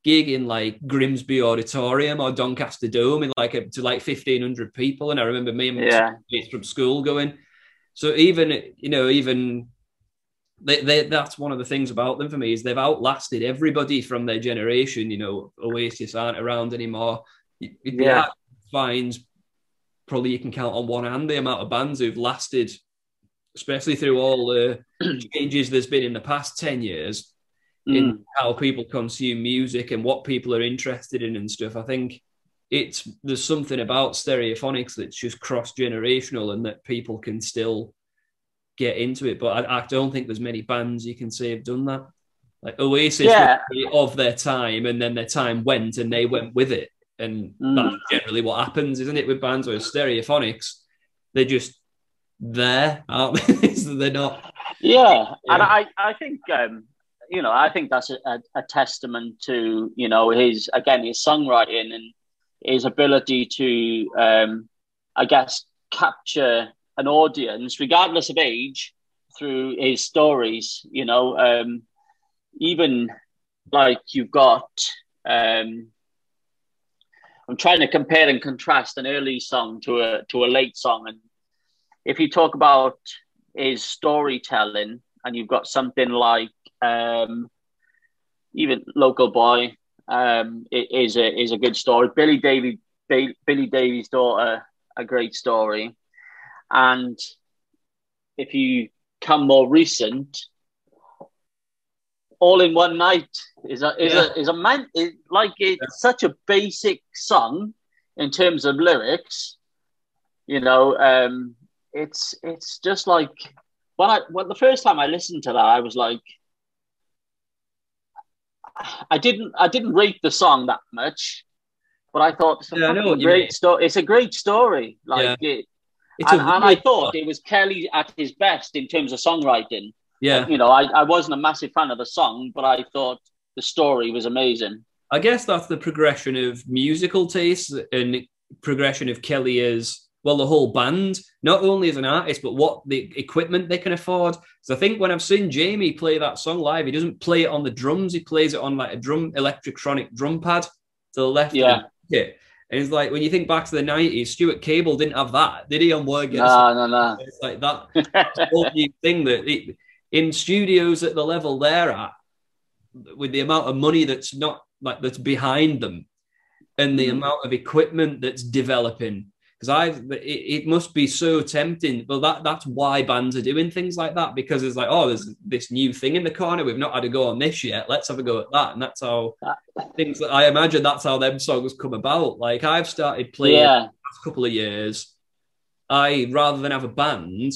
gig in like Grimsby Auditorium or Doncaster Dome in like a, to like 1500 people. And I remember me and my yeah. mates from school going. So even, you know, even they, they, that's one of the things about them for me is they've outlasted everybody from their generation. You know, Oasis aren't around anymore. Yeah. Finds probably you can count on one hand the amount of bands who've lasted, especially through all the changes there's been in the past 10 years mm. in how people consume music and what people are interested in and stuff. I think it's there's something about stereophonics that's just cross generational and that people can still get into it. But I, I, don't think there's many bands you can say have done that. Like Oasis yeah. of their time, and then their time went, and they went with it, and mm. that's generally what happens, isn't it? With bands or stereophonics, they're just there, aren't they? they're not. Yeah. yeah, and I I think um, you know, I think that's a, a, a, testament to you know his again his songwriting and his ability to, um, I guess, capture an audience regardless of age through his stories. You know, um, even like you've got. Um, I'm trying to compare and contrast an early song to a to a late song, and if you talk about his storytelling, and you've got something like um, even local boy um, is a is a good story. Billy Davey Billy Davey's daughter, a great story, and if you come more recent, all in one night is a is yeah. a is a man is like it's yeah. such a basic song in terms of lyrics. You know, um, it's it's just like when I when the first time I listened to that, I was like, I didn't I didn't rate the song that much, but I thought it's a yeah, great story. It's a great story. Like yeah. It, and, and I thought it was Kelly at his best in terms of songwriting. Yeah, you know, I, I wasn't a massive fan of the song, but I thought the story was amazing. I guess that's the progression of musical taste and progression of Kelly as well, the whole band, not only as an artist, but what the equipment they can afford. So I think when I've seen Jamie play that song live, he doesn't play it on the drums, he plays it on like a drum electronic drum pad to the left. Yeah. And it's like when you think back to the 90s, Stuart Cable didn't have that, did he? On Word No, no, no. It's like that whole new thing that it, in studios at the level they're at, with the amount of money that's not like that's behind them and the mm. amount of equipment that's developing because I it, it, must be so tempting. Well, that that's why bands are doing things like that because it's like, oh, there's this new thing in the corner. We've not had a go on this yet. Let's have a go at that, and that's how things. That I imagine that's how them songs come about. Like I've started playing yeah. a couple of years. I rather than have a band,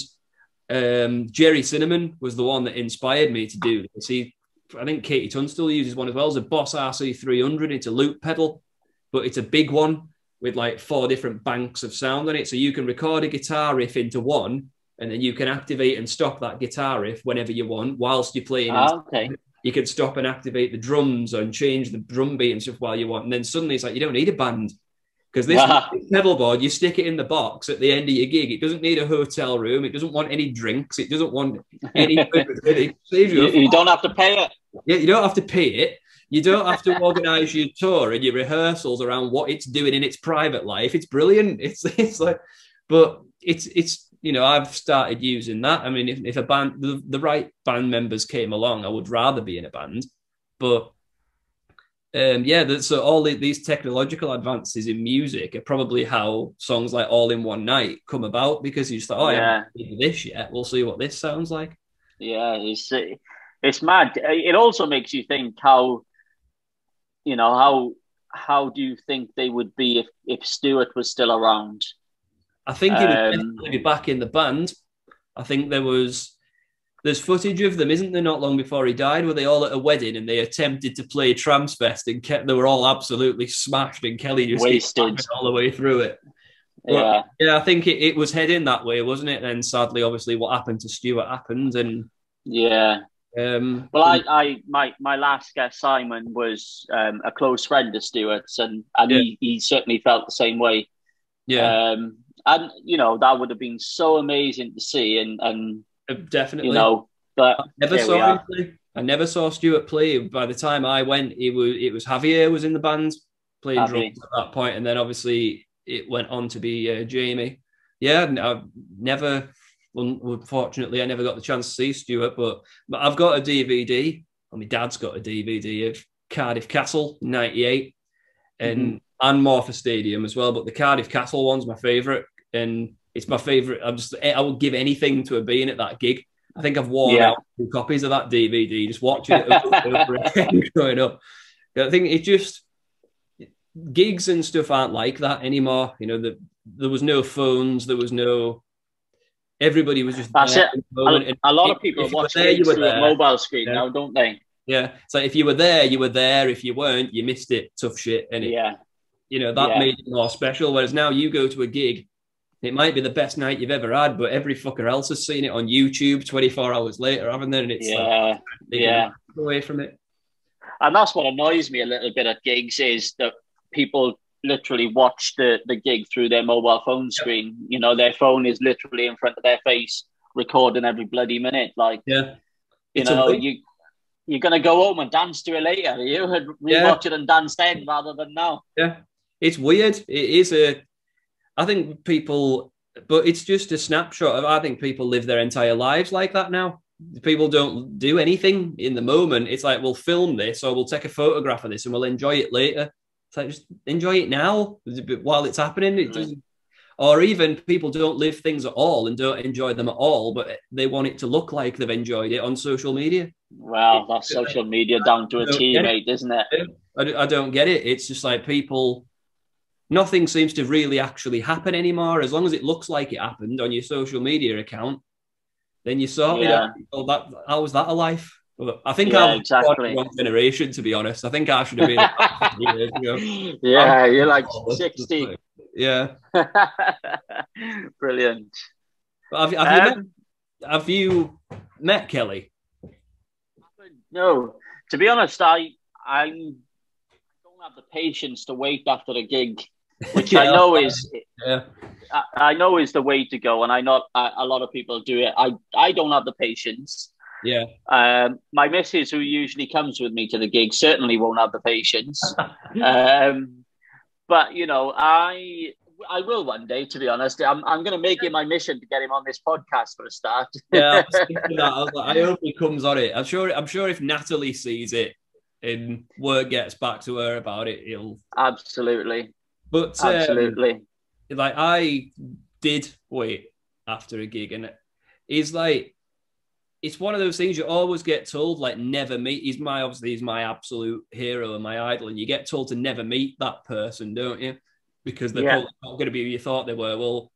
um, Gerry Cinnamon was the one that inspired me to do this. He, I think KT Tunstall uses one as well. It's a Boss RC300. It's a loop pedal, but it's a big one with like four different banks of sound on it. So you can record a guitar riff into one, and then you can activate and stop that guitar riff whenever you want whilst you're playing. Oh, okay. You can stop and activate the drums and change the drum beat and stuff while you want. And then suddenly it's like you don't need a band because this ah. pedal board, you stick it in the box at the end of your gig. It doesn't need a hotel room. It doesn't want any drinks. It doesn't want any. you, you don't have to pay it. Yeah, you don't have to pay it. You don't have to organize your tour and your rehearsals around what it's doing in its private life. It's brilliant. It's it's like, but it's it's you know I've started using that. I mean, if, if a band the, the right band members came along, I would rather be in a band, but um, yeah, so all the, these technological advances in music are probably how songs like All in One Night come about because you just thought, oh, yeah, this yet. We'll see what this sounds like. Yeah, it's it's mad. It also makes you think how, you know, how how do you think they would be if if Stuart was still around? I think he would um, be back in the band. I think there was there's footage of them, isn't there? Not long before he died, were they all at a wedding and they attempted to play Trancefest and kept, they were all absolutely smashed and Kelly just wasted all the way through it. But, yeah, yeah, I think it, it was heading that way, wasn't it? And sadly, obviously, what happened to Stuart happened, and yeah. Um, well, I, I, my, my last guest Simon was um, a close friend of Stuart's, and and yeah. he, he certainly felt the same way. Yeah. Um, and you know that would have been so amazing to see, and and uh, definitely. You know, but I never saw him. I never saw Stuart play. By the time I went, it was it was Javier was in the band playing Javier. drums at that point, and then obviously it went on to be uh, Jamie. Yeah, I've never, unfortunately, I never got the chance to see Stuart, but but I've got a DVD. Well, my dad's got a DVD of Cardiff Castle '98, and mm-hmm. and Morfa Stadium as well. But the Cardiff Castle one's my favourite, and it's my favorite. I'm just I would give anything to have been at that gig. I think I've worn yeah. out two copies of that DVD just watching it over, over again growing up. I think it just gigs and stuff aren't like that anymore. You know, the, there was no phones, there was no. Everybody was just. That's it. A, a, lot of people watch there, you were a mobile screen yeah. now, don't they? Yeah. So if you were there, you were there. If you weren't, you missed it. Tough shit. And yeah, you know that yeah. made it more special. Whereas now you go to a gig it might be the best night you've ever had, but every fucker else has seen it on YouTube 24 hours later, haven't they? And it's yeah, like, yeah, away from it. And that's what annoys me a little bit at gigs is that people literally watch the, the gig through their mobile phone screen. Yeah. You know, their phone is literally in front of their face, recording every bloody minute. Like, yeah, you it's know, you you're gonna go home and dance to it later. You rewatch yeah. it and dance then rather than now. Yeah, it's weird. It is a I think people, but it's just a snapshot of. I think people live their entire lives like that now. People don't do anything in the moment. It's like we'll film this or we'll take a photograph of this and we'll enjoy it later. It's like just enjoy it now while it's happening. It doesn't, or even people don't live things at all and don't enjoy them at all, but they want it to look like they've enjoyed it on social media. Well, that's social media down to a T, mate, isn't it? I, don't get it. It's just like people nothing seems to really actually happen anymore. As long as it looks like it happened on your social media account, then you sort yeah. it out. that how was that a life? I think yeah, I'm exactly. one generation, to be honest. I think I should have been. years ago. Yeah, I'm, you're like sixty. Yeah. Brilliant. Have, have, um, you met, have you met Kelly? No, to be honest, I I don't have the patience to wait after a gig which yeah. I know is yeah. I, I, know is the way to go, and I know a lot of people do it. I I don't have the patience. Yeah. Um, my missus, who usually comes with me to the gig, certainly won't have the patience. um, but you know, I I will one day. To be honest, I'm I'm going to make it my mission to get him on this podcast for a start. yeah, I, I, like, I hope he comes on it. I'm sure. I'm sure if Natalie sees it and word gets back to her about it, he'll absolutely. But um, absolutely, like I did wait after a gig, and it's like it's one of those things you always get told like never meet. He's my obviously he's my absolute hero and my idol, and you get told to never meet that person, don't you? Because they're yeah. not going to be who you thought they were. Well,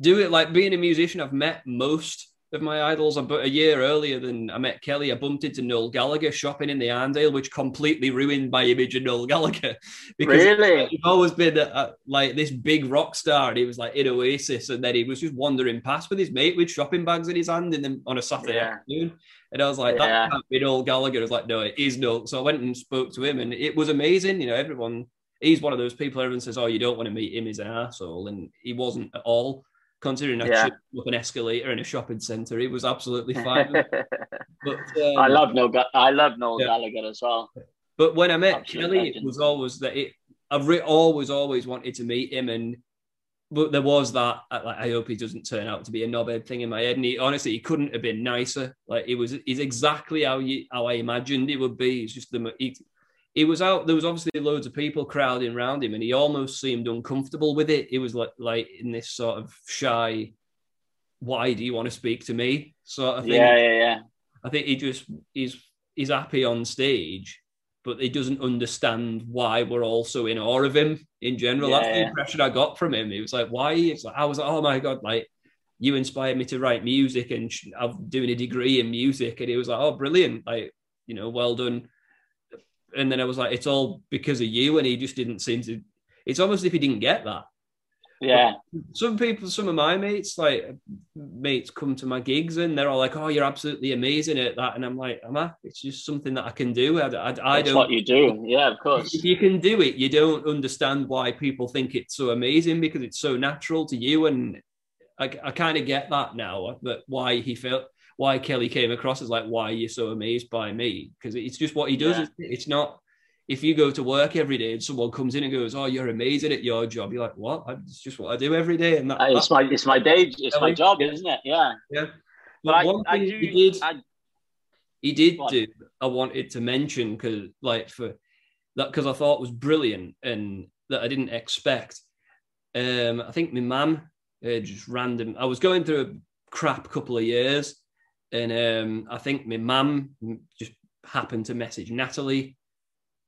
do it like being a musician. I've met most of my idols. But a year earlier than I met Kelly, I bumped into Noel Gallagher shopping in the Arndale, which completely ruined my image of Noel Gallagher. because really? he's always been a, a, like this big rock star, and he was like in Oasis, and then he was just wandering past with his mate with shopping bags in his hand in the, on a Saturday yeah. afternoon. And I was like, yeah. that can't be Noel Gallagher. I was like, no, it is Noel. So I went and spoke to him, and it was amazing. You know, everyone, he's one of those people everyone says, oh, you don't want to meet him, he's an asshole. And he wasn't at all considering I yeah. up an escalator in a shopping centre, it was absolutely fine. but um, I love no, I love Noel yeah. Gallagher as well. But when I met Absolute Kelly, legend. it was always that it. I've re- always, always wanted to meet him, and but there was that. Like, I hope he doesn't turn out to be a knobhead thing in my head. And he honestly, he couldn't have been nicer. Like he was, he's exactly how you how I imagined he would be. He's just the he, he was out. There was obviously loads of people crowding around him, and he almost seemed uncomfortable with it. He was like, like in this sort of shy, "Why do you want to speak to me?" sort of thing. Yeah, yeah, yeah. I think he just he's he's happy on stage, but he doesn't understand why we're all so in awe of him in general. Yeah, That's the yeah. impression I got from him. He was like, "Why?" It's like I was like, "Oh my god!" Like you inspired me to write music, and I'm doing a degree in music, and he was like, "Oh, brilliant!" Like you know, well done. And then I was like, "It's all because of you," and he just didn't seem to. It's almost as if he didn't get that Yeah, some people, some of my mates, like mates, come to my gigs and they're all like, "Oh, you're absolutely amazing at that," and I'm like, "Am I?" It's just something that I can do. I, I, I don't. what you do. Yeah, of course. If you can do it, you don't understand why people think it's so amazing because it's so natural to you. And I, I kind of get that now. That why he felt, why Kelly came across as like, "Why are you so amazed by me?" Because it's just what he does. Yeah. It's, not. If you go to work every day and someone comes in and goes, "Oh, you're amazing at your job," you're like, "What? It's just what I do every day." And that, It's my it's my day. It's my job, isn't it? Yeah. Yeah. But But I, one I do. he did, I, he did do. I wanted to mention because, like, for that, because I thought was brilliant and that I didn't expect. Um, I think my mum uh, just random. I was going through a crap couple of years, and um, I think my mum just happened to message Natalie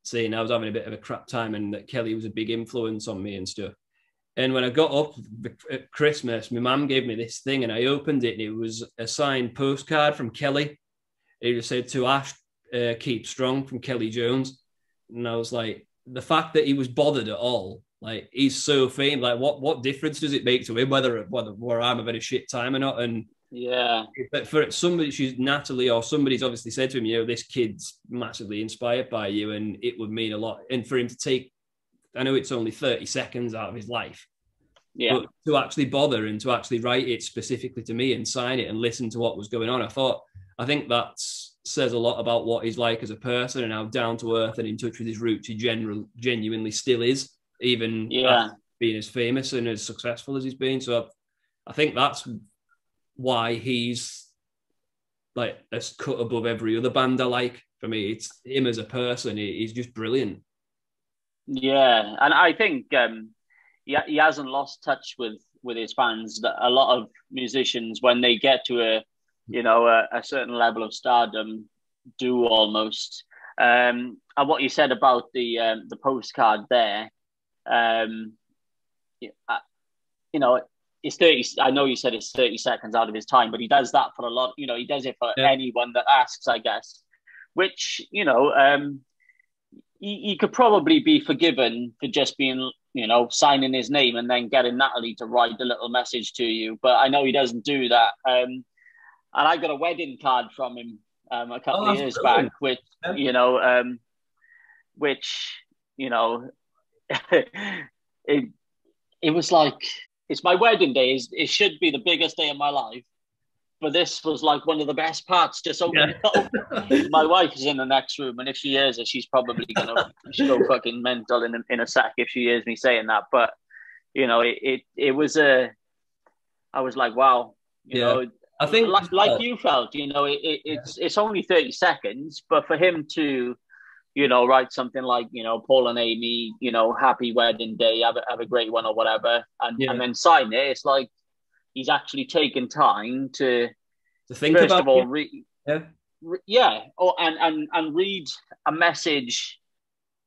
saying I was having a bit of a crap time and that Kelly was a big influence on me and stuff. And when I got up at Christmas, my mum gave me this thing and I opened it and it was a signed postcard from Kelly. It just said to Ash, uh, keep strong from Kelly Jones. And I was like, the fact that he was bothered at all, like he's so famous, like what what difference does it make to him whether whether where I'm having a shit time or not? And yeah. but for somebody, she's Natalie or somebody's obviously said to him, you know, this kid's massively inspired by you, and it would mean a lot. And for him to take, I know it's only thirty seconds out of his life, Yeah. but to actually bother and to actually write it specifically to me and sign it and listen to what was going on, I thought, I think that says a lot about what he's like as a person and how down to earth and in touch with his roots he general, genuinely still is, even Yeah. being as famous and as successful as he's been. So I think that's why he's like a cut above every other band I like. For me, it's him as a person. he- He's just brilliant. Yeah, and I think um, he, he hasn't lost touch with with his fans. That a lot of musicians, when they get to a you know a, a certain level of stardom, do almost. Um, and what you said about the um, the postcard there, um, you know, it's thirty. I know you said it's thirty seconds out of his time, but he does that for a lot. You know, he does it for Yeah. anyone that asks, I guess. Which you know, um, he, he could probably be forgiven for just being, you know, signing his name and then getting Natalie to write a little message to you. But I know he doesn't do that. Um, and I got a wedding card from him um, a couple Oh, of years brilliant. back, which Yeah. you know, um, which you know, it it was like it's my wedding day. It's- It should be the biggest day of my life. But this was like one of the best parts. Just opening Yeah. up my wife is in the next room, and if she hears it, she's probably gonna she'll go fucking mental in a, in a sec if she hears me saying that. But you know, it it, it was a, I was like, wow, you Yeah. know, I think like, like uh, you felt, you know, it, it, it's it's only thirty seconds, but for him to, you know, write something like, you know, Paul and Amy, you know, happy wedding day, have a, have a great one or whatever, and Yeah. and then sign it. It's like he's actually taken time to to think first about of all it. read Yeah. re- yeah, or and and and read a message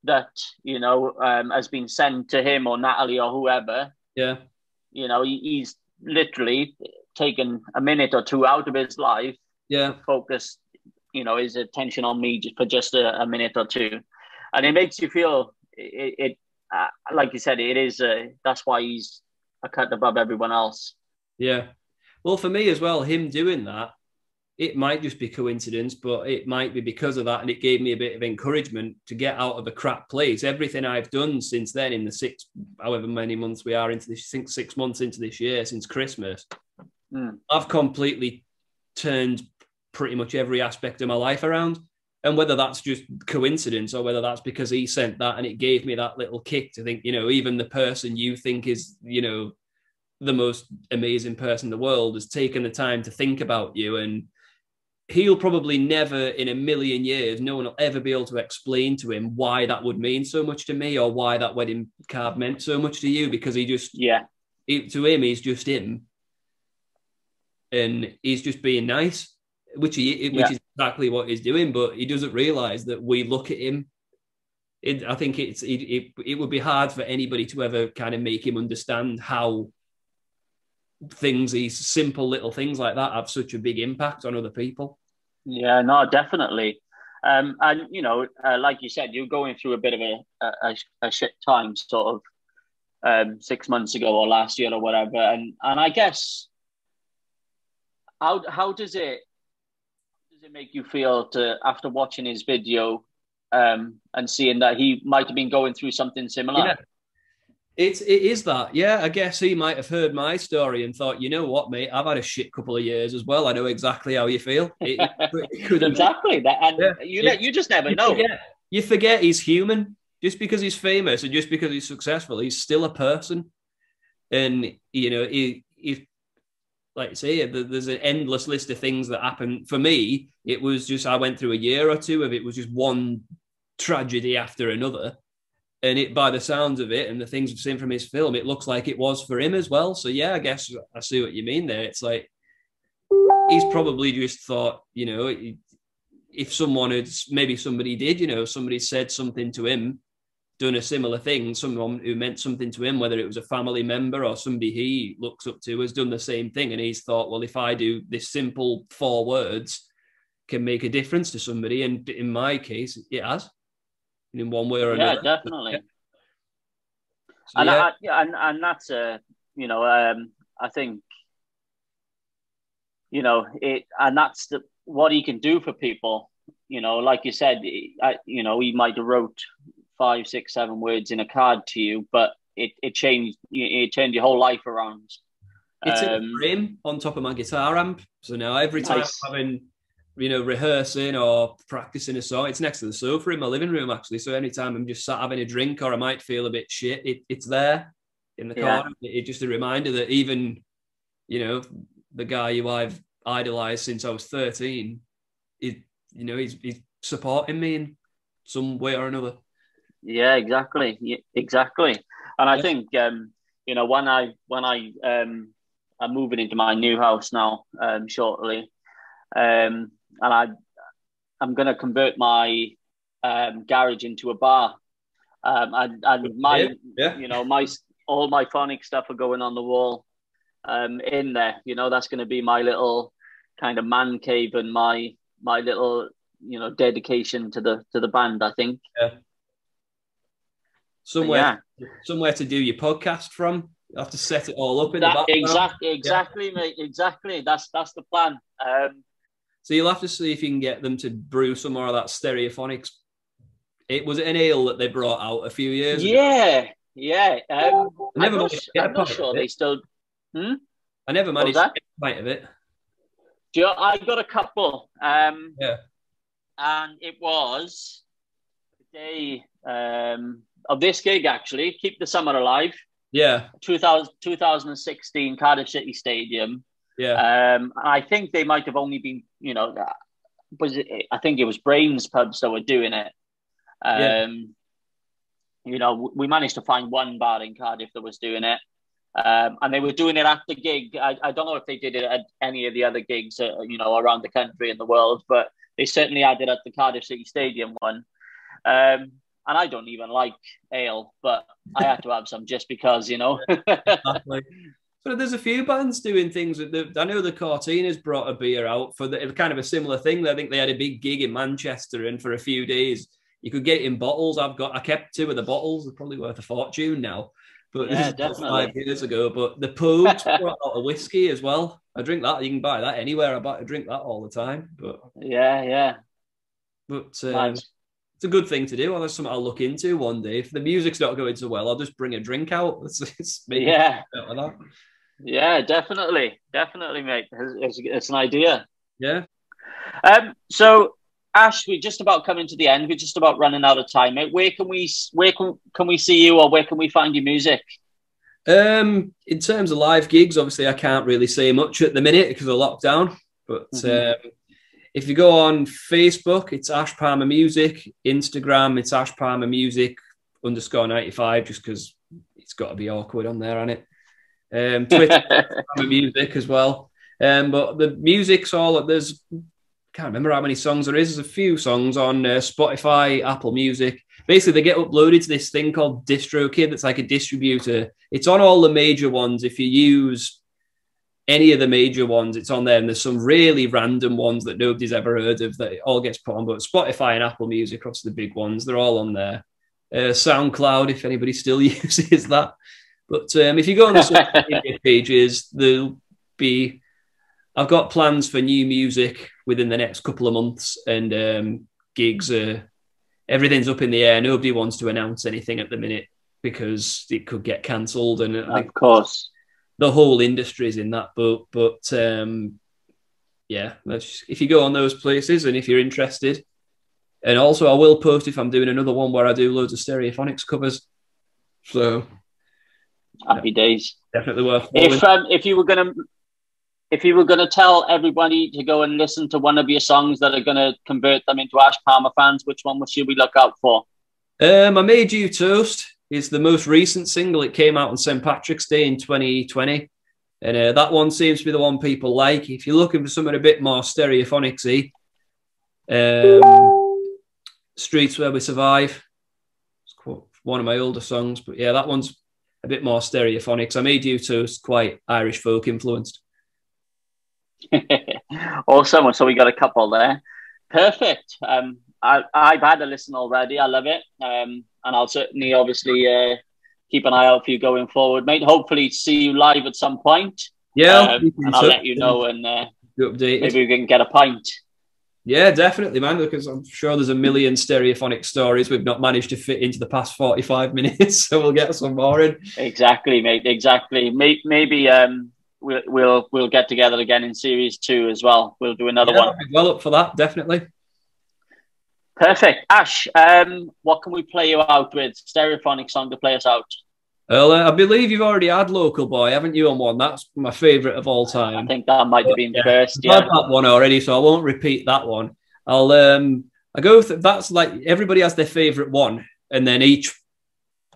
that you know um, has been sent to him or Natalie or whoever. Yeah. You know, he, he's literally taken a minute or two out of his life, Yeah. focus, you know, his attention on me just for just a, a minute or two, and it makes you feel it. it uh, like you said, it is. Uh, that's why he's a cut above everyone else. Yeah. Well, for me as well, him doing that, it might just be coincidence, but it might be because of that. And it gave me a bit of encouragement to get out of a crap place. Everything I've done since then, in the six, however many months we are into this, six, six months into this year, since Christmas, Mm. I've completely turned pretty much every aspect of my life around. And whether that's just coincidence or whether that's because he sent that and it gave me that little kick to think, you know, even the person you think is, you know, the most amazing person in the world has taken the time to think about you and he'll probably never in a million years, no one will ever be able to explain to him why that would mean so much to me or why that wedding card meant so much to you because he just, yeah, he, to him, he's just him. And he's just being nice, which he, which yeah. is exactly what he's doing, but he doesn't realize that we look at him. It, I think it's it, it, it would be hard for anybody to ever kind of make him understand how things, these simple little things like that, have such a big impact on other people. Yeah, no, definitely. Um, and you know, uh, like you said, you're going through a bit of a a, a shit time, sort of um, six months ago or last year or whatever. And and I guess how how does it it make you feel to after watching his video um, and seeing that he might have been going through something similar? Yeah. It's it is that, yeah. I guess he might have heard my story and thought, you know what, mate, I've had a shit couple of years as well. I know exactly how you feel. It, it exactly that, and yeah. you yeah. you just never know. Forget, you forget he's human. Just because he's famous and just because he's successful, he's still a person. And you know, he, he like say, there's an endless list of things that happen. For me, it was just I went through a year or two of it was just one tragedy after another and it by the sounds of it and the things we've seen from his film, it looks like it was for him as well. So yeah, I guess I see what you mean there. It's like he's probably just thought, you know, if someone had maybe somebody did, you know, somebody said something to him, done a similar thing, someone who meant something to him, whether it was a family member or somebody he looks up to, has done the same thing, and he's thought, well, if I do this simple four words, can make a difference to somebody, and in my case, it has in one way or yeah, another. Definitely. Yeah, So, and, yeah. I, and and that's a you know um, I think you know it and that's the what he can do for people. You know, like you said, I, you know, he might have wrote five, six, seven words in a card to you, but it, it changed it changed your whole life around. It's um, in a frame on top of my guitar amp. So now every time nice. I'm having you know, rehearsing or practicing a song. It's next to the sofa in my living room, actually. So anytime I'm just sat having a drink or I might feel a bit shit, it, it's there in the yeah. It's just a reminder that even, you know, the guy who I've idolized since I was 13, he, you know, he's, he's supporting me in some way or another. Yeah, exactly. Yeah, exactly. And I think, um, you know, when I, when I, um, I'm moving into my new house now, um, shortly. Um, and I I'm going to convert my um, garage into a bar. Um, and, and my yeah, yeah. you know my all my phonic stuff are going on the wall um, in there. You know that's going to be my little kind of man cave and my my little you know dedication to the to the band. I think. Yeah. Somewhere, yeah. somewhere to do your podcast from. You have to set it all up in that, the background. Exactly, exactly, yeah. mate. Exactly. That's that's the plan. Um, so you'll have to see if you can get them to brew some more of that stereophonics. It was an ale that they brought out a few years yeah, ago. Yeah, um, I never I'm not, I'm not sure they still. Hmm? I never managed to get a pint of it. Do you, I got a couple. Um, yeah. And it was the day um, of this gig, actually. Keep the Summer Alive. Yeah. 2000, 2016 Cardiff City Stadium. Yeah. Um, I think they might have only been, you know, was it, I think it was Brains pubs that were doing it. Um, yeah. You know, we managed to find one bar in Cardiff that was doing it. Um, and they were doing it at the gig. I, I, don't know if they did it at any of the other gigs, uh, you know, around the country and the world, but they certainly had it at the Cardiff City Stadium one. Um, and I don't even like ale, but I had to have some just because, you know. exactly. So there's a few bands doing things. The, I know the Courteeners brought a beer out for the kind of a similar thing. I think they had a big gig in Manchester, and for a few days you could get it in bottles. I've got I kept two of the bottles. They're probably worth a fortune now. But yeah, definitely. five years ago. But the Pogues brought out a whiskey as well. I drink that. You can buy that anywhere. I, buy, I drink that all the time. But yeah, yeah. But um, nice. It's a good thing to do. That's something I'll look into one day. If the music's not going so well, I'll just bring a drink out. It's, it's yeah. Yeah, definitely, definitely, mate. It's, it's an idea. Yeah. Um. So, Ash, we're just about coming to the end. We're just about running out of time, mate. Where can we where can, can we see you, or where can we find your music? Um, in terms of live gigs, obviously I can't really say much at the minute because of lockdown. But mm-hmm. um, if you go on Facebook, it's Ash Palmer Music. Instagram, it's Ash Palmer Music underscore 95, just because it's got to be awkward on there, hasn't it. Um, Twitter, Palmer Music as well. Um, but the music's all there's can't remember how many songs there is. There's a few songs on uh, Spotify, Apple Music. Basically, they get uploaded to this thing called DistroKid that's like a distributor. It's on all the major ones. If you use any of the major ones, it's on there. And there's some really random ones that nobody's ever heard of that it all gets put on. But Spotify and Apple Music, across the big ones, they're all on there. Uh, SoundCloud, if anybody still uses that. But um, if you go on the social media pages, there'll be I've got plans for new music within the next couple of months, and um, gigs. Are, everything's up in the air. Nobody wants to announce anything at the minute because it could get cancelled, and of course, the whole industry is in that boat. But um, yeah, if you go on those places, and if you're interested, and also I will post if I'm doing another one where I do loads of stereophonics covers. So happy days. Definitely worth. If um, if you were going to if you were going to tell everybody to go and listen to one of your songs that are going to convert them into Ash Palmer fans, which one should we look out for? Um, I Made You Toast is the most recent single. It came out on St. Patrick's Day in 2020. And uh, that one seems to be the one people like. If you're looking for something a bit more stereophonicsy, um, Streets Where We Survive. It's one of my older songs, but yeah, that one's a bit more stereophonics. I Made You Toast quite Irish folk influenced. awesome. So we got a couple there. Perfect. Um, I, I've had a listen already. I love it. Um, and I'll certainly, obviously, uh, keep an eye out for you going forward, mate. Hopefully, see you live at some point. Yeah, um, and I'll let you know, and uh, maybe we can get a pint. Yeah, definitely, man. Because I'm sure there's a million stereophonic stories we've not managed to fit into the past 45 minutes, so we'll get some more in. Exactly, mate. Exactly. Maybe, maybe um, we'll we'll we'll get together again in series two as well. We'll do another yeah, one. Well up for that, definitely. Perfect, Ash. Um, what can we play you out with? Stereophonic song to play us out. Well, uh, I believe you've already had Local Boy, haven't you, on one? That's my favourite of all time. I think that might have been yeah, first. Yeah, I've had that one already, so I won't repeat that one. I'll um, I go. Th- that's like everybody has their favourite one, and then each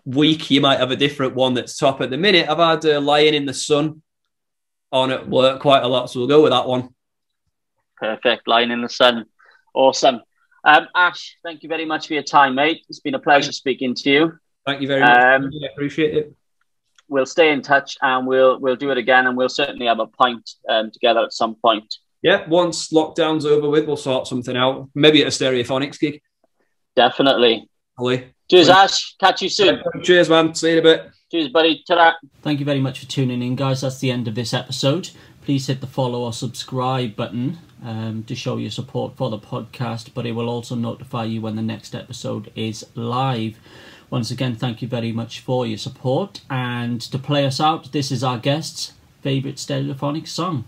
week you might have a different one that's top. At the minute, I've had uh, "Lying in the Sun" on at work quite a lot, so we'll go with that one. Perfect. Lying in the sun. Awesome. Um, Ash, thank you very much for your time, mate. It's been a pleasure speaking to you. Thank you very much. Um, I appreciate it. We'll stay in touch and we'll we'll do it again and we'll certainly have a pint um, together at some point. Yeah, once lockdown's over with, we'll sort something out. Maybe at a stereophonics gig. Definitely. Ali. Cheers, Ash. Catch you soon. Cheers, man. See you in a bit. Cheers, buddy. ta Thank you very much for tuning in, guys. That's the end of this episode. Please hit the follow or subscribe button um, to show your support for the podcast, but it will also notify you when the next episode is live. Once again, thank you very much for your support. And to play us out, this is our guest's favourite stereophonic song.